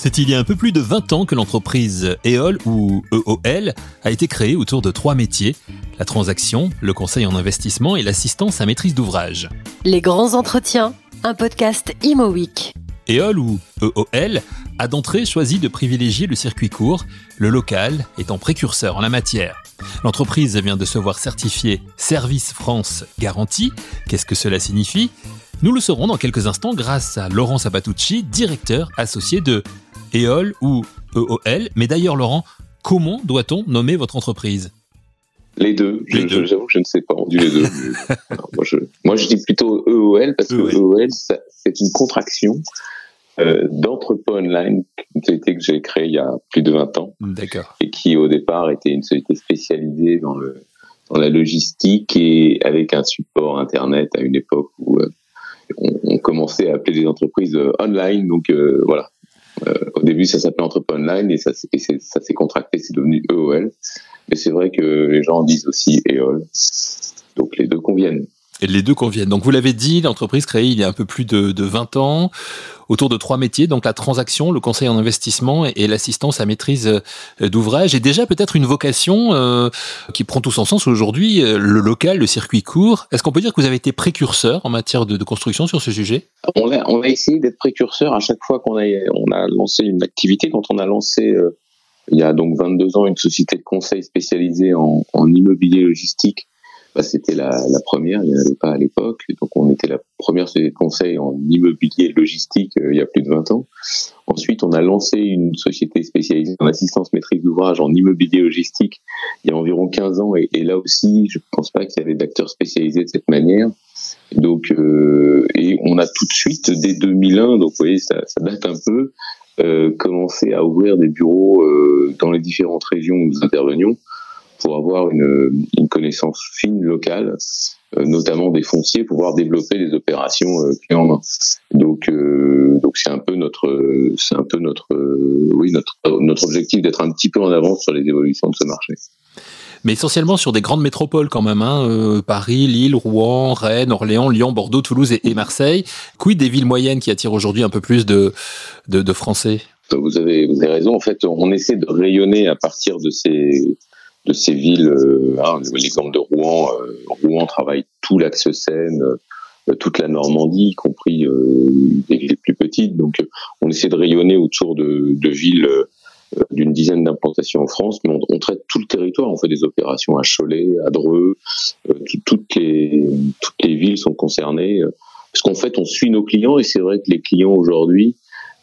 C'est il y a un peu plus de 20 ans que l'entreprise EOL ou EOL a été créée autour de trois métiers, la transaction, le conseil en investissement et l'assistance à maîtrise d'ouvrage. Les grands entretiens, un podcast Imo Week. EOL ou EOL a d'entrée choisi de privilégier le circuit court, le local étant précurseur en la matière. L'entreprise vient de se voir certifier Service France Garantie. Qu'est-ce que cela signifie? Nous le saurons dans quelques instants grâce à Laurent Sabatucci, directeur associé de EOL ou EOL. Mais d'ailleurs, Laurent, comment doit-on nommer votre entreprise? Les deux. J'avoue que je ne sais pas. On dit les deux. moi, je, dis plutôt EOL parce que EOL, c'est une contraction euh, d'entrepôt online, une société que j'ai créée il y a plus de 20 ans. D'accord. Et qui, au départ, était une société spécialisée dans le dans la logistique et avec un support internet à une époque où euh, on, commençait à appeler les entreprises euh, online. Donc voilà, euh, au début, ça s'appelait Entrepôt Online et ça, ça s'est contracté, c'est devenu EOL. Mais c'est vrai que les gens disent aussi EOL. Donc les deux conviennent. Les deux conviennent. Donc vous l'avez dit, l'entreprise créée il y a un peu plus de, de 20 ans autour de trois métiers, donc la transaction, le conseil en investissement et, l'assistance à maîtrise euh, d'ouvrage. Et déjà peut-être une vocation euh, qui prend tout son sens aujourd'hui, euh, le local, le circuit court. Est-ce qu'on peut dire que vous avez été précurseur en matière de, construction sur ce sujet? On a, essayé d'être précurseur à chaque fois qu'on a, on a lancé une activité. Quand on a lancé il y a donc 22 ans une société de conseil spécialisée en immobilier logistique bah, c'était la, la, première, il n'y en avait pas à l'époque. Donc on était la première société de conseil en immobilier logistique euh, il y a plus de 20 ans. Ensuite, on a lancé une société spécialisée en assistance maîtrise d'ouvrage en immobilier logistique il y a environ 15 ans. Et, et là aussi, je ne pense pas qu'il y avait d'acteurs spécialisés de cette manière. Donc, euh, et on a tout de suite, dès 2001, donc vous voyez, ça, ça date un peu, euh, commencé à ouvrir des bureaux euh, dans les différentes régions où nous intervenions pour avoir une, une connaissance fine locale, euh, notamment des fonciers, pour pouvoir développer des opérations euh, clés en main. Donc, euh, donc c'est un peu notre, c'est un peu notre, oui, notre, notre objectif d'être un petit peu en avance sur les évolutions de ce marché mais essentiellement sur des grandes métropoles quand même, hein, Paris, Lille, Rouen, Rennes, Orléans, Lyon, Bordeaux, Toulouse et, Marseille. Quid des villes moyennes qui attirent aujourd'hui un peu plus de, de, de Français? Vous avez, vous avez raison. En fait, on essaie de rayonner à partir de ces, de ces villes. Euh, hein, L'exemple de Rouen, euh, Rouen travaille tout l'axe Seine, euh, toute la Normandie, y compris des villes plus petites. Donc, on essaie de rayonner autour de, villes d'une dizaine d'implantations en France, mais on, traite tout le territoire. On fait des opérations à Cholet, à Dreux, toutes les toutes les villes sont concernées. Parce qu'en fait, on suit nos clients et c'est vrai que les clients aujourd'hui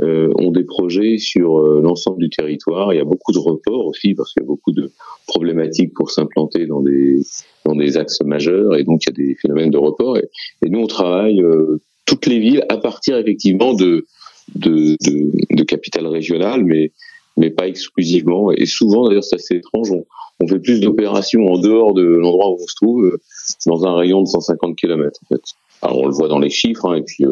ont des projets sur euh, l'ensemble du territoire. Il y a beaucoup de reports aussi parce qu'il y a beaucoup de problématiques pour s'implanter dans des dans des axes majeurs et donc il y a des phénomènes de report. Et, nous on travaille euh, toutes les villes à partir effectivement de de, de, de capitales régionales, mais mais pas exclusivement. Et souvent d'ailleurs c'est assez étrange. On, on fait plus d'opérations en dehors de l'endroit où on se trouve, dans un rayon de 150 km en fait. Alors on le voit dans les chiffres, hein, et puis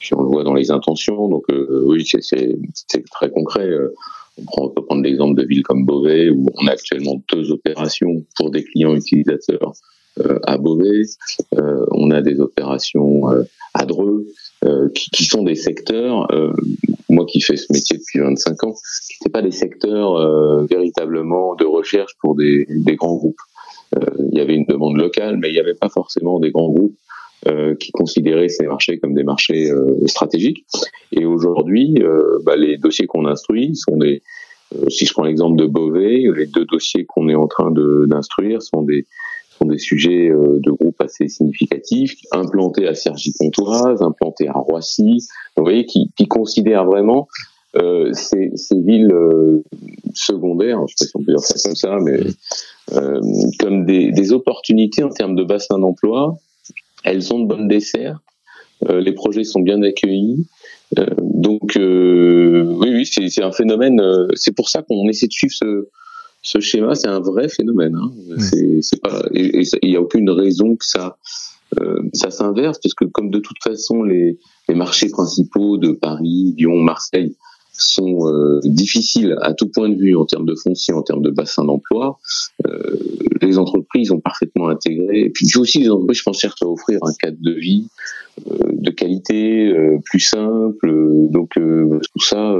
puis on le voit dans les intentions. Donc euh, oui, c'est très concret. Euh, on, peut prendre l'exemple de villes comme Beauvais, où on a actuellement deux opérations pour des clients utilisateurs euh, à Beauvais. on a des opérations à Dreux, qui, sont des secteurs, moi qui fais ce métier depuis 25 ans, qui n'étaient pas des secteurs véritablement de recherche pour des grands groupes. il y avait une demande locale, mais il n'y avait pas forcément des grands groupes euh, qui considéraient ces marchés comme des marchés euh, stratégiques. Et aujourd'hui, euh, bah, les dossiers qu'on instruit sont des, si je prends l'exemple de Beauvais, les deux dossiers qu'on est en train d'instruire sont des sont des sujets de groupe assez significatifs, implantés à Cergy-Pontoise, implantés à Roissy, vous voyez, qui, qui considèrent vraiment euh, ces, ces, villes euh, secondaires, je sais pas si on peut dire ça comme ça, mais euh, comme des, des, opportunités en termes de bassin d'emploi elles ont de bonnes desserts. Euh, les projets sont bien accueillis. Euh, donc euh, oui, oui, c'est un phénomène. c'est pour ça qu'on essaie de suivre ce, ce schéma. C'est un vrai phénomène. Hein. C'est pas. Et il n'y a aucune raison que ça ça s'inverse parce que comme de toute façon les, les marchés principaux de Paris, Lyon, Marseille sont euh, difficiles à tout point de vue en termes de foncier, en termes de bassin d'emploi. Euh, les entreprises ont parfaitement intégré. Et puis aussi, les entreprises, je pense, cherchent à offrir un cadre de vie de qualité, plus simple. Donc tout ça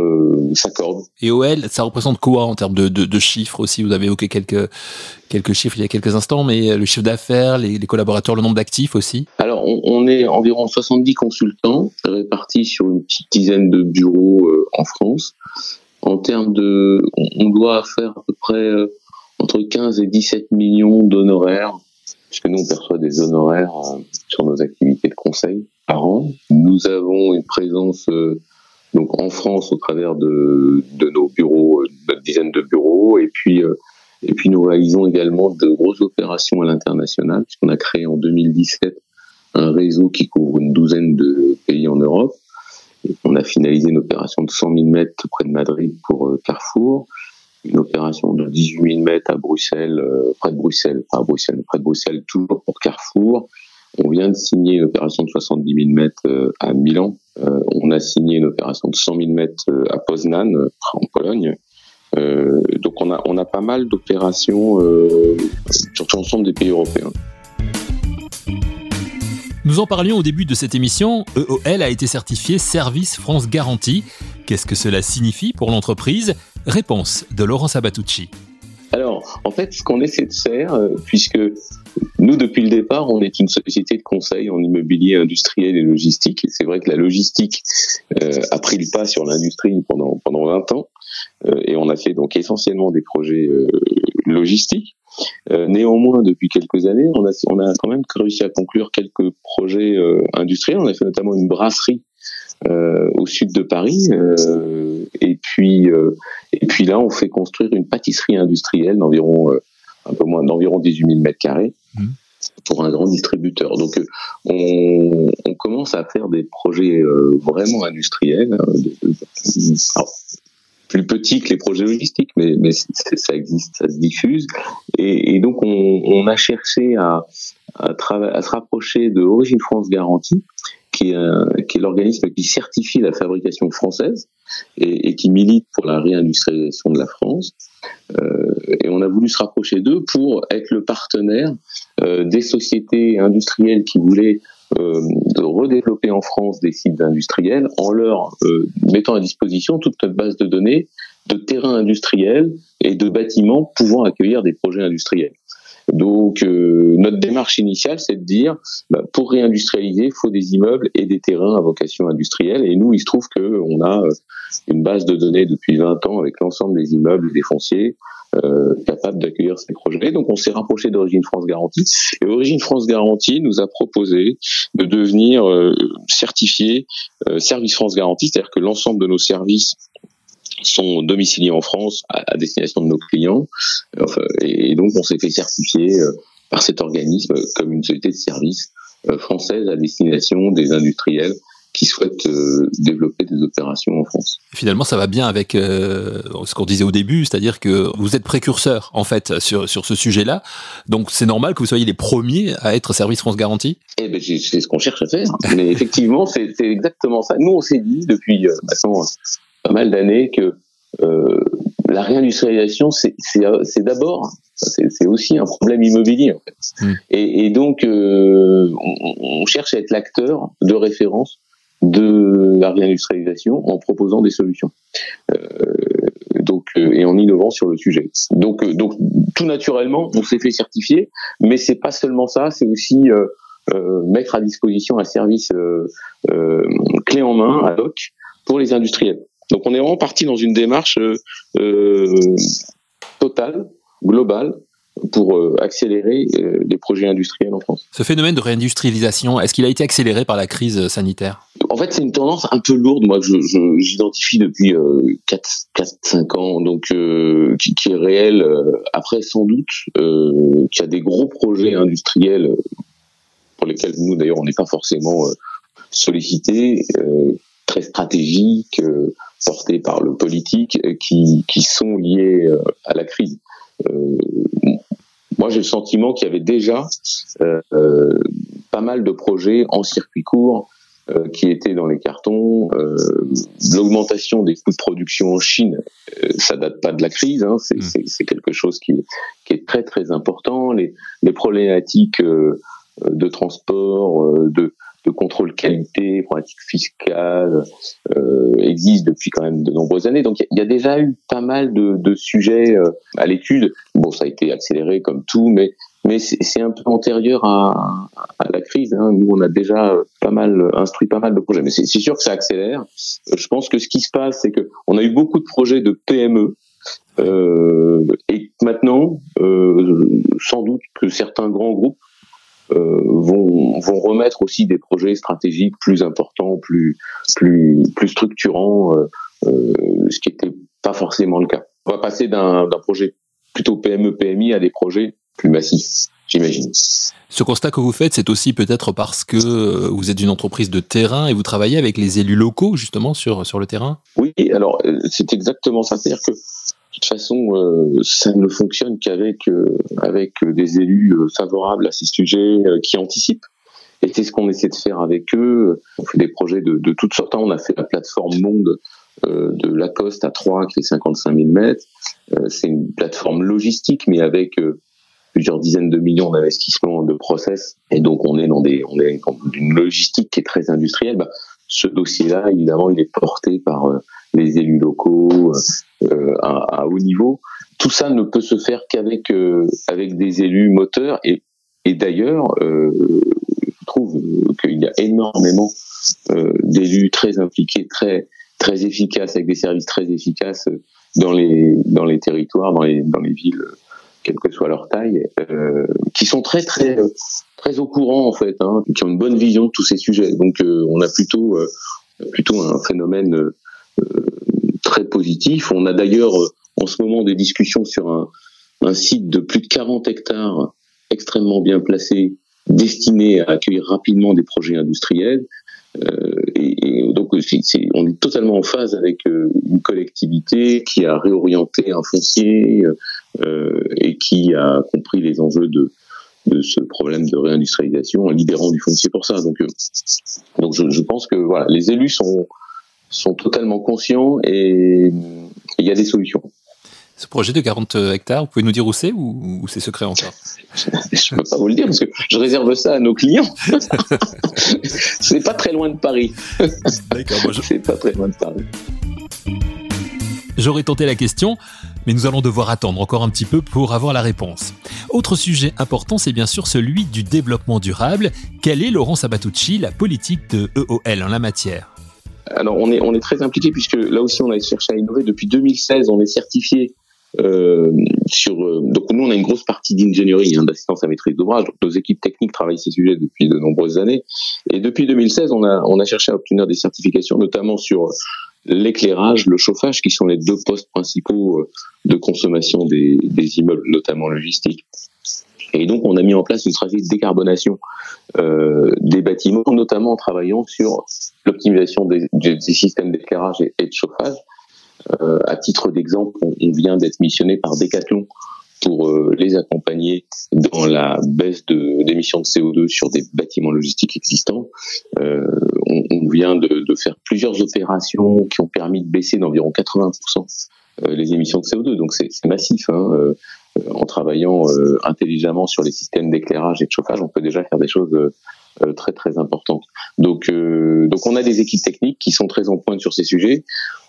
s'accorde. Et OL, ça représente quoi en termes de, de, chiffres aussi? Vous avez évoqué quelques quelques chiffres il y a quelques instants, mais le chiffre d'affaires, les, collaborateurs, le nombre d'actifs aussi? Alors on, est environ 70 consultants répartis sur une petite dizaine de bureaux en France. En termes de, on, doit faire à peu près entre 15 et 17 millions d'honoraires, puisque nous on perçoit des honoraires euh, sur nos activités de conseil par an. Nous avons une présence euh, donc en France au travers de, nos bureaux, une dizaine de bureaux, et puis euh, et puis nous réalisons également de grosses opérations à l'international, puisqu'on a créé en 2017 un réseau qui couvre une douzaine de pays en Europe. On a finalisé une opération de 100 000 mètres près de Madrid pour Carrefour une opération de 18 000 mètres à Bruxelles, euh, près de Bruxelles, pas à Bruxelles, près de Bruxelles, toujours pour Carrefour. On vient de signer une opération de 70 000 mètres euh, à Milan. Euh, on a signé une opération de 100 000 mètres à Poznan, en Pologne. donc on a, on a pas mal d'opérations sur l'ensemble des pays européens. Nous en parlions au début de cette émission. EOL a été certifié Service France Garantie. Qu'est-ce que cela signifie pour l'entreprise? Réponse de Laurent Sabatucci. Alors, en fait, ce qu'on essaie de faire, euh, puisque nous, depuis le départ, on est une société de conseil en immobilier industriel et logistique. Et c'est vrai que la logistique euh, a pris le pas sur l'industrie pendant pendant 20 ans, euh, et on a fait donc essentiellement des projets logistiques. Néanmoins, depuis quelques années, on a on a quand même réussi à conclure quelques projets industriels. On a fait notamment une brasserie euh, au sud de Paris. Euh, et puis euh, et puis là, on fait construire une pâtisserie industrielle d'environ un peu moins d'environ 18 000 mètres carrés. Mmh. pour un grand distributeur. Donc on, on, commence à faire des projets vraiment industriels, hein, plus petits que les projets logistiques, mais, mais ça existe, ça se diffuse. Et, et donc on, on, a cherché à, à, à, se rapprocher de Origine France Garantie, qui est, qui est l'organisme qui certifie la fabrication française et, et, qui milite pour la réindustrialisation de la France. Euh, et on a voulu se rapprocher d'eux pour être le partenaire euh, des sociétés industrielles qui voulaient de redévelopper en France des sites industriels en leur euh, mettant à disposition toute notre base de données de terrains industriels et de bâtiments pouvant accueillir des projets industriels. Donc euh, notre démarche initiale, c'est de dire, bah, pour réindustrialiser, il faut des immeubles et des terrains à vocation industrielle. Et nous, il se trouve qu'on a euh, une base de données depuis 20 ans avec l'ensemble des immeubles et des fonciers euh, capables d'accueillir ces projets. Donc on s'est rapproché d'Origine France Garantie. Et Origine France Garantie nous a proposé de devenir euh, certifié Service France Garantie, c'est-à-dire que l'ensemble de nos services sont domiciliés en France à, destination de nos clients. et, donc, on s'est fait certifier euh, par cet organisme comme une société de service euh, française à destination des industriels qui souhaitent euh, développer des opérations en France. Finalement, ça va bien avec ce qu'on disait au début, c'est-à-dire que vous êtes précurseur en fait sur, sur ce sujet-là. Donc c'est normal que vous soyez les premiers à être service France Garantie. Eh ben c'est ce qu'on cherche à faire. Mais effectivement, c'est exactement ça. Nous, on s'est dit depuis maintenant pas mal d'années que euh, la réindustrialisation, c'est d'abord, c'est aussi un problème immobilier. En fait. Hmm. Et, et, donc, euh, on, on, cherche à être l'acteur de référence de la réindustrialisation en proposant des solutions. Euh, donc, euh, et en innovant sur le sujet. Donc, euh, donc tout naturellement, on s'est fait certifier, mais c'est pas seulement ça, c'est aussi mettre à disposition un service clé en main, ad hoc, pour les industriels. Donc on est vraiment parti dans une démarche totale, globale, pour euh, accélérer les projets industriels en France. Ce phénomène de réindustrialisation, est-ce qu'il a été accéléré par la crise sanitaire? En fait, c'est une tendance un peu lourde, moi, que j'identifie depuis 4-5 ans, donc qui, qui, est réelle. après, sans doute, qu'il y a des gros projets industriels pour lesquels nous, d'ailleurs, on n'est pas forcément sollicités, très stratégiques, portés par le politique euh, qui, qui sont liés euh, à la crise. Euh, moi, j'ai le sentiment qu'il y avait déjà euh, pas mal de projets en circuit court euh, qui étaient dans les cartons. Euh, L'augmentation des coûts de production en Chine, ça date pas de la crise, hein, c'est mmh. quelque chose qui, qui, est très très important. Les, les problématiques de transport, de de contrôle qualité, problématiques fiscales, euh, existent depuis quand même de nombreuses années. Donc il y, a déjà eu pas mal de, de sujets euh, à l'étude. Bon, ça a été accéléré comme tout, mais mais c'est un peu antérieur à, à la crise. Hein. Nous, on a déjà pas mal instruit pas mal de projets, mais c'est sûr que ça accélère. Je pense que ce qui se passe, c'est que on a eu beaucoup de projets de PME euh, et maintenant, euh, sans doute que certains grands groupes vont, vont remettre aussi des projets stratégiques plus importants, plus plus plus structurants, ce qui n'était pas forcément le cas. On va passer d'un projet plutôt PME PMI à des projets plus massifs, j'imagine. Ce constat que vous faites, c'est aussi peut-être parce que vous êtes une entreprise de terrain et vous travaillez avec les élus locaux justement sur sur le terrain? Oui, alors c'est exactement ça, c'est-à-dire que toute façon, euh, ça ne fonctionne qu'avec euh, avec des élus euh, favorables à ces sujets, qui anticipent. Et c'est ce qu'on essaie de faire avec eux. On fait des projets de, de toutes sortes. On a fait la plateforme Monde de Lacoste à Troyes, qui est 55 000 mètres. c'est une plateforme logistique, mais avec plusieurs dizaines de millions d'investissements de process. Et donc, on est dans des, on est dans une logistique qui est très industrielle. Bah, ce dossier-là, évidemment, il est porté par les élus locaux euh, à, haut niveau. Tout ça ne peut se faire qu'avec euh, avec des élus moteurs et, et d'ailleurs, euh, je trouve qu'il y a énormément d'élus très impliqués, très très efficaces, avec des services très efficaces dans les dans les territoires, dans les dans les villes, quelle que soit leur taille, euh, qui sont très très très au courant en fait, hein, qui ont une bonne vision de tous ces sujets. Donc on a plutôt plutôt un phénomène très positif. On a d'ailleurs euh, en ce moment des discussions sur un, site de plus de 40 hectares extrêmement bien placé, destiné à accueillir rapidement des projets industriels. Euh, et, donc on est totalement en phase avec euh, une collectivité qui a réorienté un foncier euh, et qui a compris les enjeux de, de ce problème de réindustrialisation en libérant du foncier pour ça. Donc, euh, donc je, je, pense que voilà, les élus sont sont totalement conscients et il y a des solutions. Ce projet de 40 hectares, vous pouvez nous dire où c'est ou, c'est secret encore? Je ne peux pas vous le dire parce que je réserve ça à nos clients. c'est pas très loin de Paris. D'accord, moi je... C'est pas très loin de Paris. J'aurais tenté la question, mais nous allons devoir attendre encore un petit peu pour avoir la réponse. Autre sujet important, c'est bien sûr celui du développement durable. Quelle est, Laurent Sabatucci, la politique de EOL en la matière? Alors on est on est très impliqué puisque là aussi on a cherché à innover depuis 2016. On est certifié euh, sur euh, donc nous on a une grosse partie d'ingénierie hein, d'assistance à maîtrise d'ouvrage. Nos équipes techniques travaillent ces sujets depuis de nombreuses années. Et depuis 2016 on a on a cherché à obtenir des certifications, notamment sur l'éclairage, le chauffage, qui sont les deux postes principaux euh, de consommation des, des immeubles, notamment logistiques. Et donc, on a mis en place une stratégie de décarbonation euh, des bâtiments, notamment en travaillant sur l'optimisation des, des, systèmes d'éclairage et, de chauffage. Euh, à titre d'exemple, on, vient d'être missionné par Decathlon pour euh, les accompagner dans la baisse d'émissions de, CO2 sur des bâtiments logistiques existants. Euh, on, on, vient de, de, faire plusieurs opérations qui ont permis de baisser d'environ 80% euh, les émissions de CO2. Donc c'est massif. Hein. Euh, en travaillant euh, intelligemment sur les systèmes d'éclairage et de chauffage, on peut déjà faire des choses très très importantes. Donc donc on a des équipes techniques qui sont très en pointe sur ces sujets.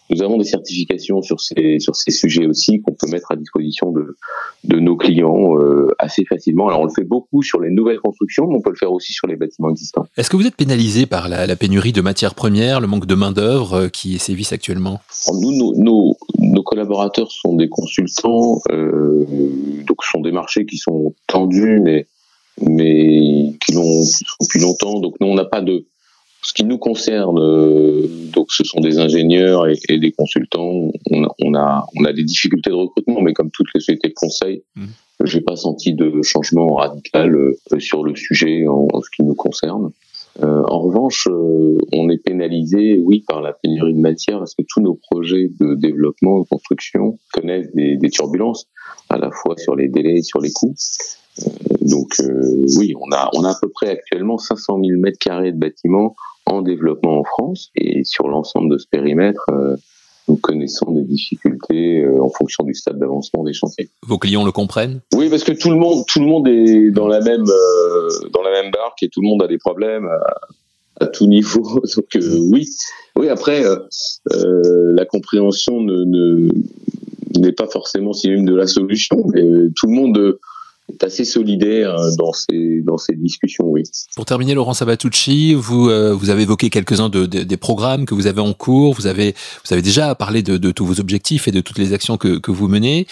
Nous avons des certifications sur ces sur ces sujets aussi qu'on peut mettre à disposition de de nos clients euh, assez facilement. Alors on le fait beaucoup sur les nouvelles constructions, mais on peut le faire aussi sur les bâtiments existants. Est-ce que vous êtes pénalisé par la, la pénurie de matières premières, le manque de main d'œuvre euh, qui sévissent actuellement? Nous, nos, nos, nos, collaborateurs sont des consultants, euh, donc ce sont des marchés qui sont tendus, mais mais qui l'ont depuis longtemps. Donc nous on n'a pas de ce qui nous concerne, euh, donc ce sont des ingénieurs et, et des consultants. On a, on a, on a des difficultés de recrutement, mais comme toutes les sociétés de conseil, mmh. j'ai pas senti de changement radical euh, sur le sujet en, en, ce qui nous concerne. Euh, en revanche, euh, on est pénalisé, oui, par la pénurie de matière, parce que tous nos projets de développement, de construction connaissent des, des turbulences, à la fois sur les délais et sur les coûts. Euh, donc oui, on a, on a à peu près actuellement 500 000 mètres carrés de bâtiments en développement en France et sur l'ensemble de ce périmètre, euh, nous connaissons des difficultés euh, en fonction du stade d'avancement des chantiers. Vos clients le comprennent? Oui, parce que tout le monde, tout le monde est dans la même euh, dans la même barque et tout le monde a des problèmes. à tout niveau. Donc oui, oui. Après, la compréhension ne n'est pas forcément synonyme de la solution, mais tout le monde est assez solidaire euh, dans ces dans ces discussions, oui. Pour terminer, Laurent Sabatucci, vous euh, vous avez évoqué quelques-uns de, des programmes que vous avez en cours. Vous avez vous avez déjà parlé de, de tous vos objectifs et de toutes les actions que, que vous menez.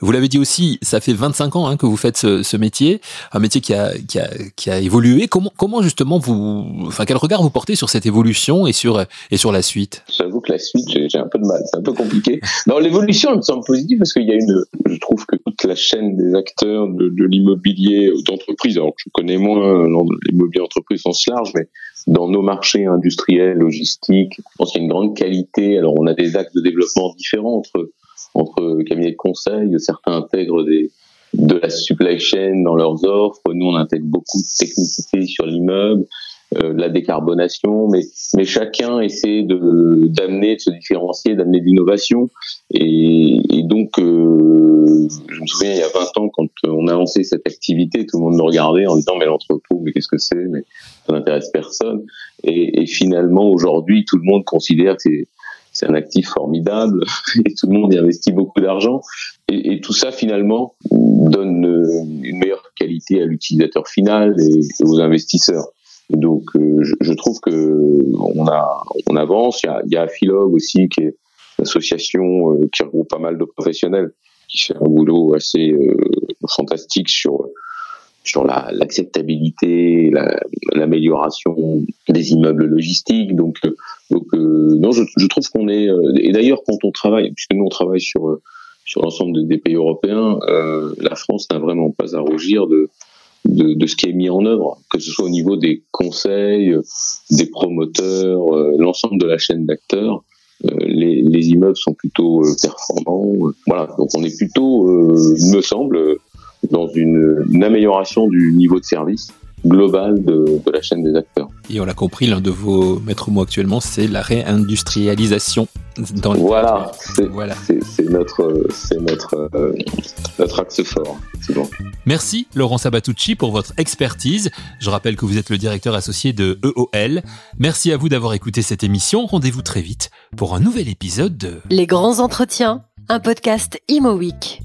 Vous l'avez dit aussi, ça fait 25 ans hein, que vous faites ce, ce, métier, un métier qui a qui a qui a évolué. Comment comment justement vous, enfin quel regard vous portez sur cette évolution et sur et sur la suite? J'avoue que la suite, j'ai un peu de mal, c'est un peu compliqué. Non, l'évolution elle me semble positive parce qu'il y a une, je trouve que la chaîne des acteurs de l'immobilier d'entreprise. Alors je connais moins l'immobilier d'entreprise au sens large, mais dans nos marchés industriels, logistiques, je pense qu'il y a une grande qualité. Alors on a des axes de développement différents entre entre cabinets de conseil. Certains intègrent de la supply chain dans leurs offres. Nous, on intègre beaucoup de technicité sur l'immeuble. Euh, la décarbonation, mais, mais chacun essaie de d'amener, de se différencier, d'amener de l'innovation. Et, et, donc, euh, je me souviens, il y a 20 ans, quand on a lancé cette activité, tout le monde me regardait en disant, mais l'entrepôt, mais qu'est-ce que c'est? Mais ça n'intéresse personne. Et, et finalement, aujourd'hui, tout le monde considère que c'est c'est un actif formidable et tout le monde y investit beaucoup d'argent. Et, et, tout ça, finalement, donne une meilleure qualité à l'utilisateur final et aux investisseurs. Donc, euh, je, je, trouve que on a, on avance. Il y a, il y a Philog aussi, qui est une association euh, qui regroupe pas mal de professionnels, qui fait un boulot assez euh, fantastique sur sur l'acceptabilité, la, l'amélioration des immeubles logistiques. Donc, donc non, je, je trouve qu'on est. et d'ailleurs, quand on travaille, puisque nous on travaille sur sur l'ensemble des pays européens, euh, la France n'a vraiment pas à rougir de de, de, ce qui est mis en œuvre, que ce soit au niveau des conseils, des promoteurs, euh, l'ensemble de la chaîne d'acteurs. Euh, les, les, immeubles sont plutôt euh, performants. voilà, donc on est plutôt, il me semble, dans une, une amélioration du niveau de service global de, de, la chaîne des acteurs. Et on l'a compris, l'un de vos maîtres mots actuellement, c'est la réindustrialisation. Dans voilà, c'est voilà. notre, c'est notre, euh, notre axe fort. Bon. Merci Laurent Sabatucci pour votre expertise. Je rappelle que vous êtes le directeur associé de EOL. Merci à vous d'avoir écouté cette émission. Rendez-vous très vite pour un nouvel épisode de Les grands entretiens, un podcast Imo Week.